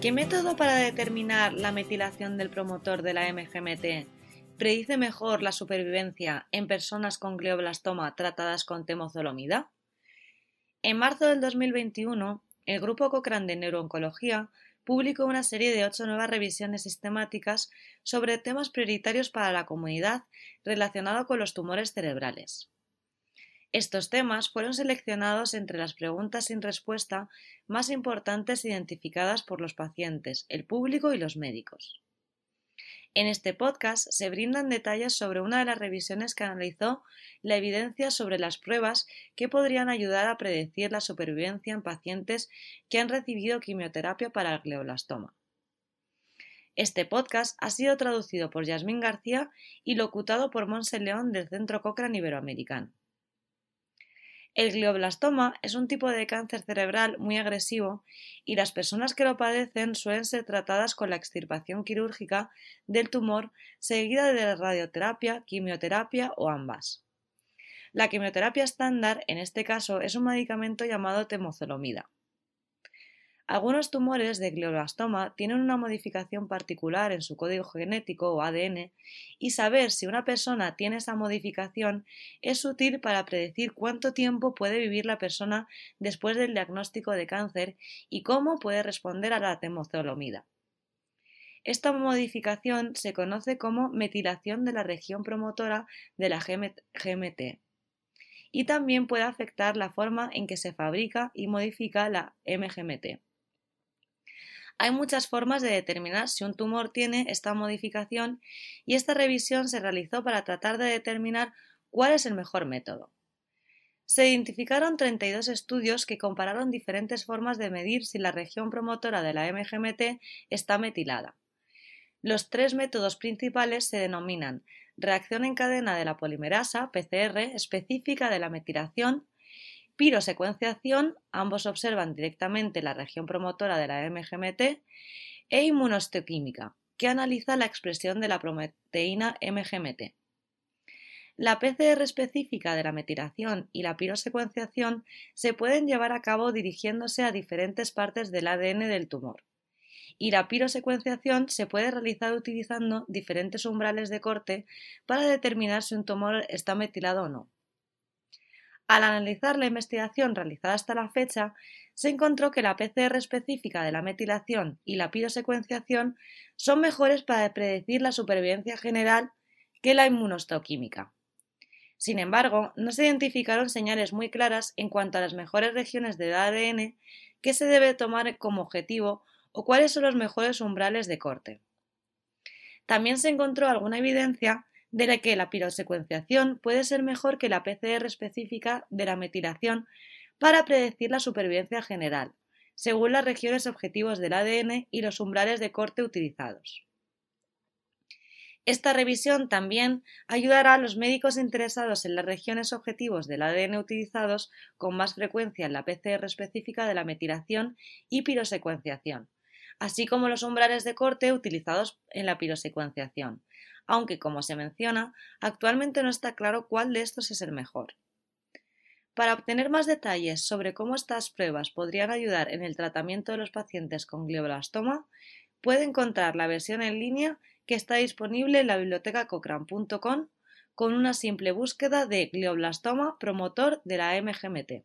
¿Qué método para determinar la metilación del promotor de la MGMT predice mejor la supervivencia en personas con glioblastoma tratadas con temozolomida? En marzo del 2021, el Grupo Cochrane de Neurooncología publicó una serie de ocho nuevas revisiones sistemáticas sobre temas prioritarios para la comunidad relacionados con los tumores cerebrales. Estos temas fueron seleccionados entre las preguntas sin respuesta más importantes identificadas por los pacientes, el público y los médicos. En este podcast se brindan detalles sobre una de las revisiones que analizó la evidencia sobre las pruebas que podrían ayudar a predecir la supervivencia en pacientes que han recibido quimioterapia para el glioblastoma. Este podcast ha sido traducido por Yasmín García y locutado por Monse León del Centro Cochrane Iberoamericano. El glioblastoma es un tipo de cáncer cerebral muy agresivo y las personas que lo padecen suelen ser tratadas con la extirpación quirúrgica del tumor seguida de radioterapia, quimioterapia o ambas. La quimioterapia estándar, en este caso, es un medicamento llamado temozolomida. Algunos tumores de glioblastoma tienen una modificación particular en su código genético o ADN y saber si una persona tiene esa modificación es útil para predecir cuánto tiempo puede vivir la persona después del diagnóstico de cáncer y cómo puede responder a la temozolomida. Esta modificación se conoce como metilación de la región promotora de la GMT y también puede afectar la forma en que se fabrica y modifica la MGMT. Hay muchas formas de determinar si un tumor tiene esta modificación y esta revisión se realizó para tratar de determinar cuál es el mejor método. Se identificaron 32 estudios que compararon diferentes formas de medir si la región promotora de la MGMT está metilada. Los tres métodos principales se denominan reacción en cadena de la polimerasa, PCR, específica de la metilación, pirosecuenciación, ambos observan directamente la región promotora de la MGMT, e inmunohistoquímica, que analiza la expresión de la proteína MGMT. La PCR específica de la metilación y la pirosecuenciación se pueden llevar a cabo dirigiéndose a diferentes partes del ADN del tumor. Y la pirosecuenciación se puede realizar utilizando diferentes umbrales de corte para determinar si un tumor está metilado o no. Al analizar la investigación realizada hasta la fecha, se encontró que la PCR específica de la metilación y la pirosecuenciación son mejores para predecir la supervivencia general que la inmunostoquímica. Sin embargo, no se identificaron señales muy claras en cuanto a las mejores regiones del ADN que se debe tomar como objetivo o cuáles son los mejores umbrales de corte. También se encontró alguna evidencia de la que la pirosecuenciación puede ser mejor que la PCR específica de la metilación para predecir la supervivencia general, según las regiones objetivos del ADN y los umbrales de corte utilizados. Esta revisión también ayudará a los médicos interesados en las regiones objetivos del ADN utilizados con más frecuencia en la PCR específica de la metilación y pirosecuenciación, así como los umbrales de corte utilizados en la pirosecuenciación, aunque, como se menciona, actualmente no está claro cuál de estos es el mejor. Para obtener más detalles sobre cómo estas pruebas podrían ayudar en el tratamiento de los pacientes con glioblastoma, puede encontrar la versión en línea que está disponible en la biblioteca cochrane.com con una simple búsqueda de glioblastoma promotor de la MGMT.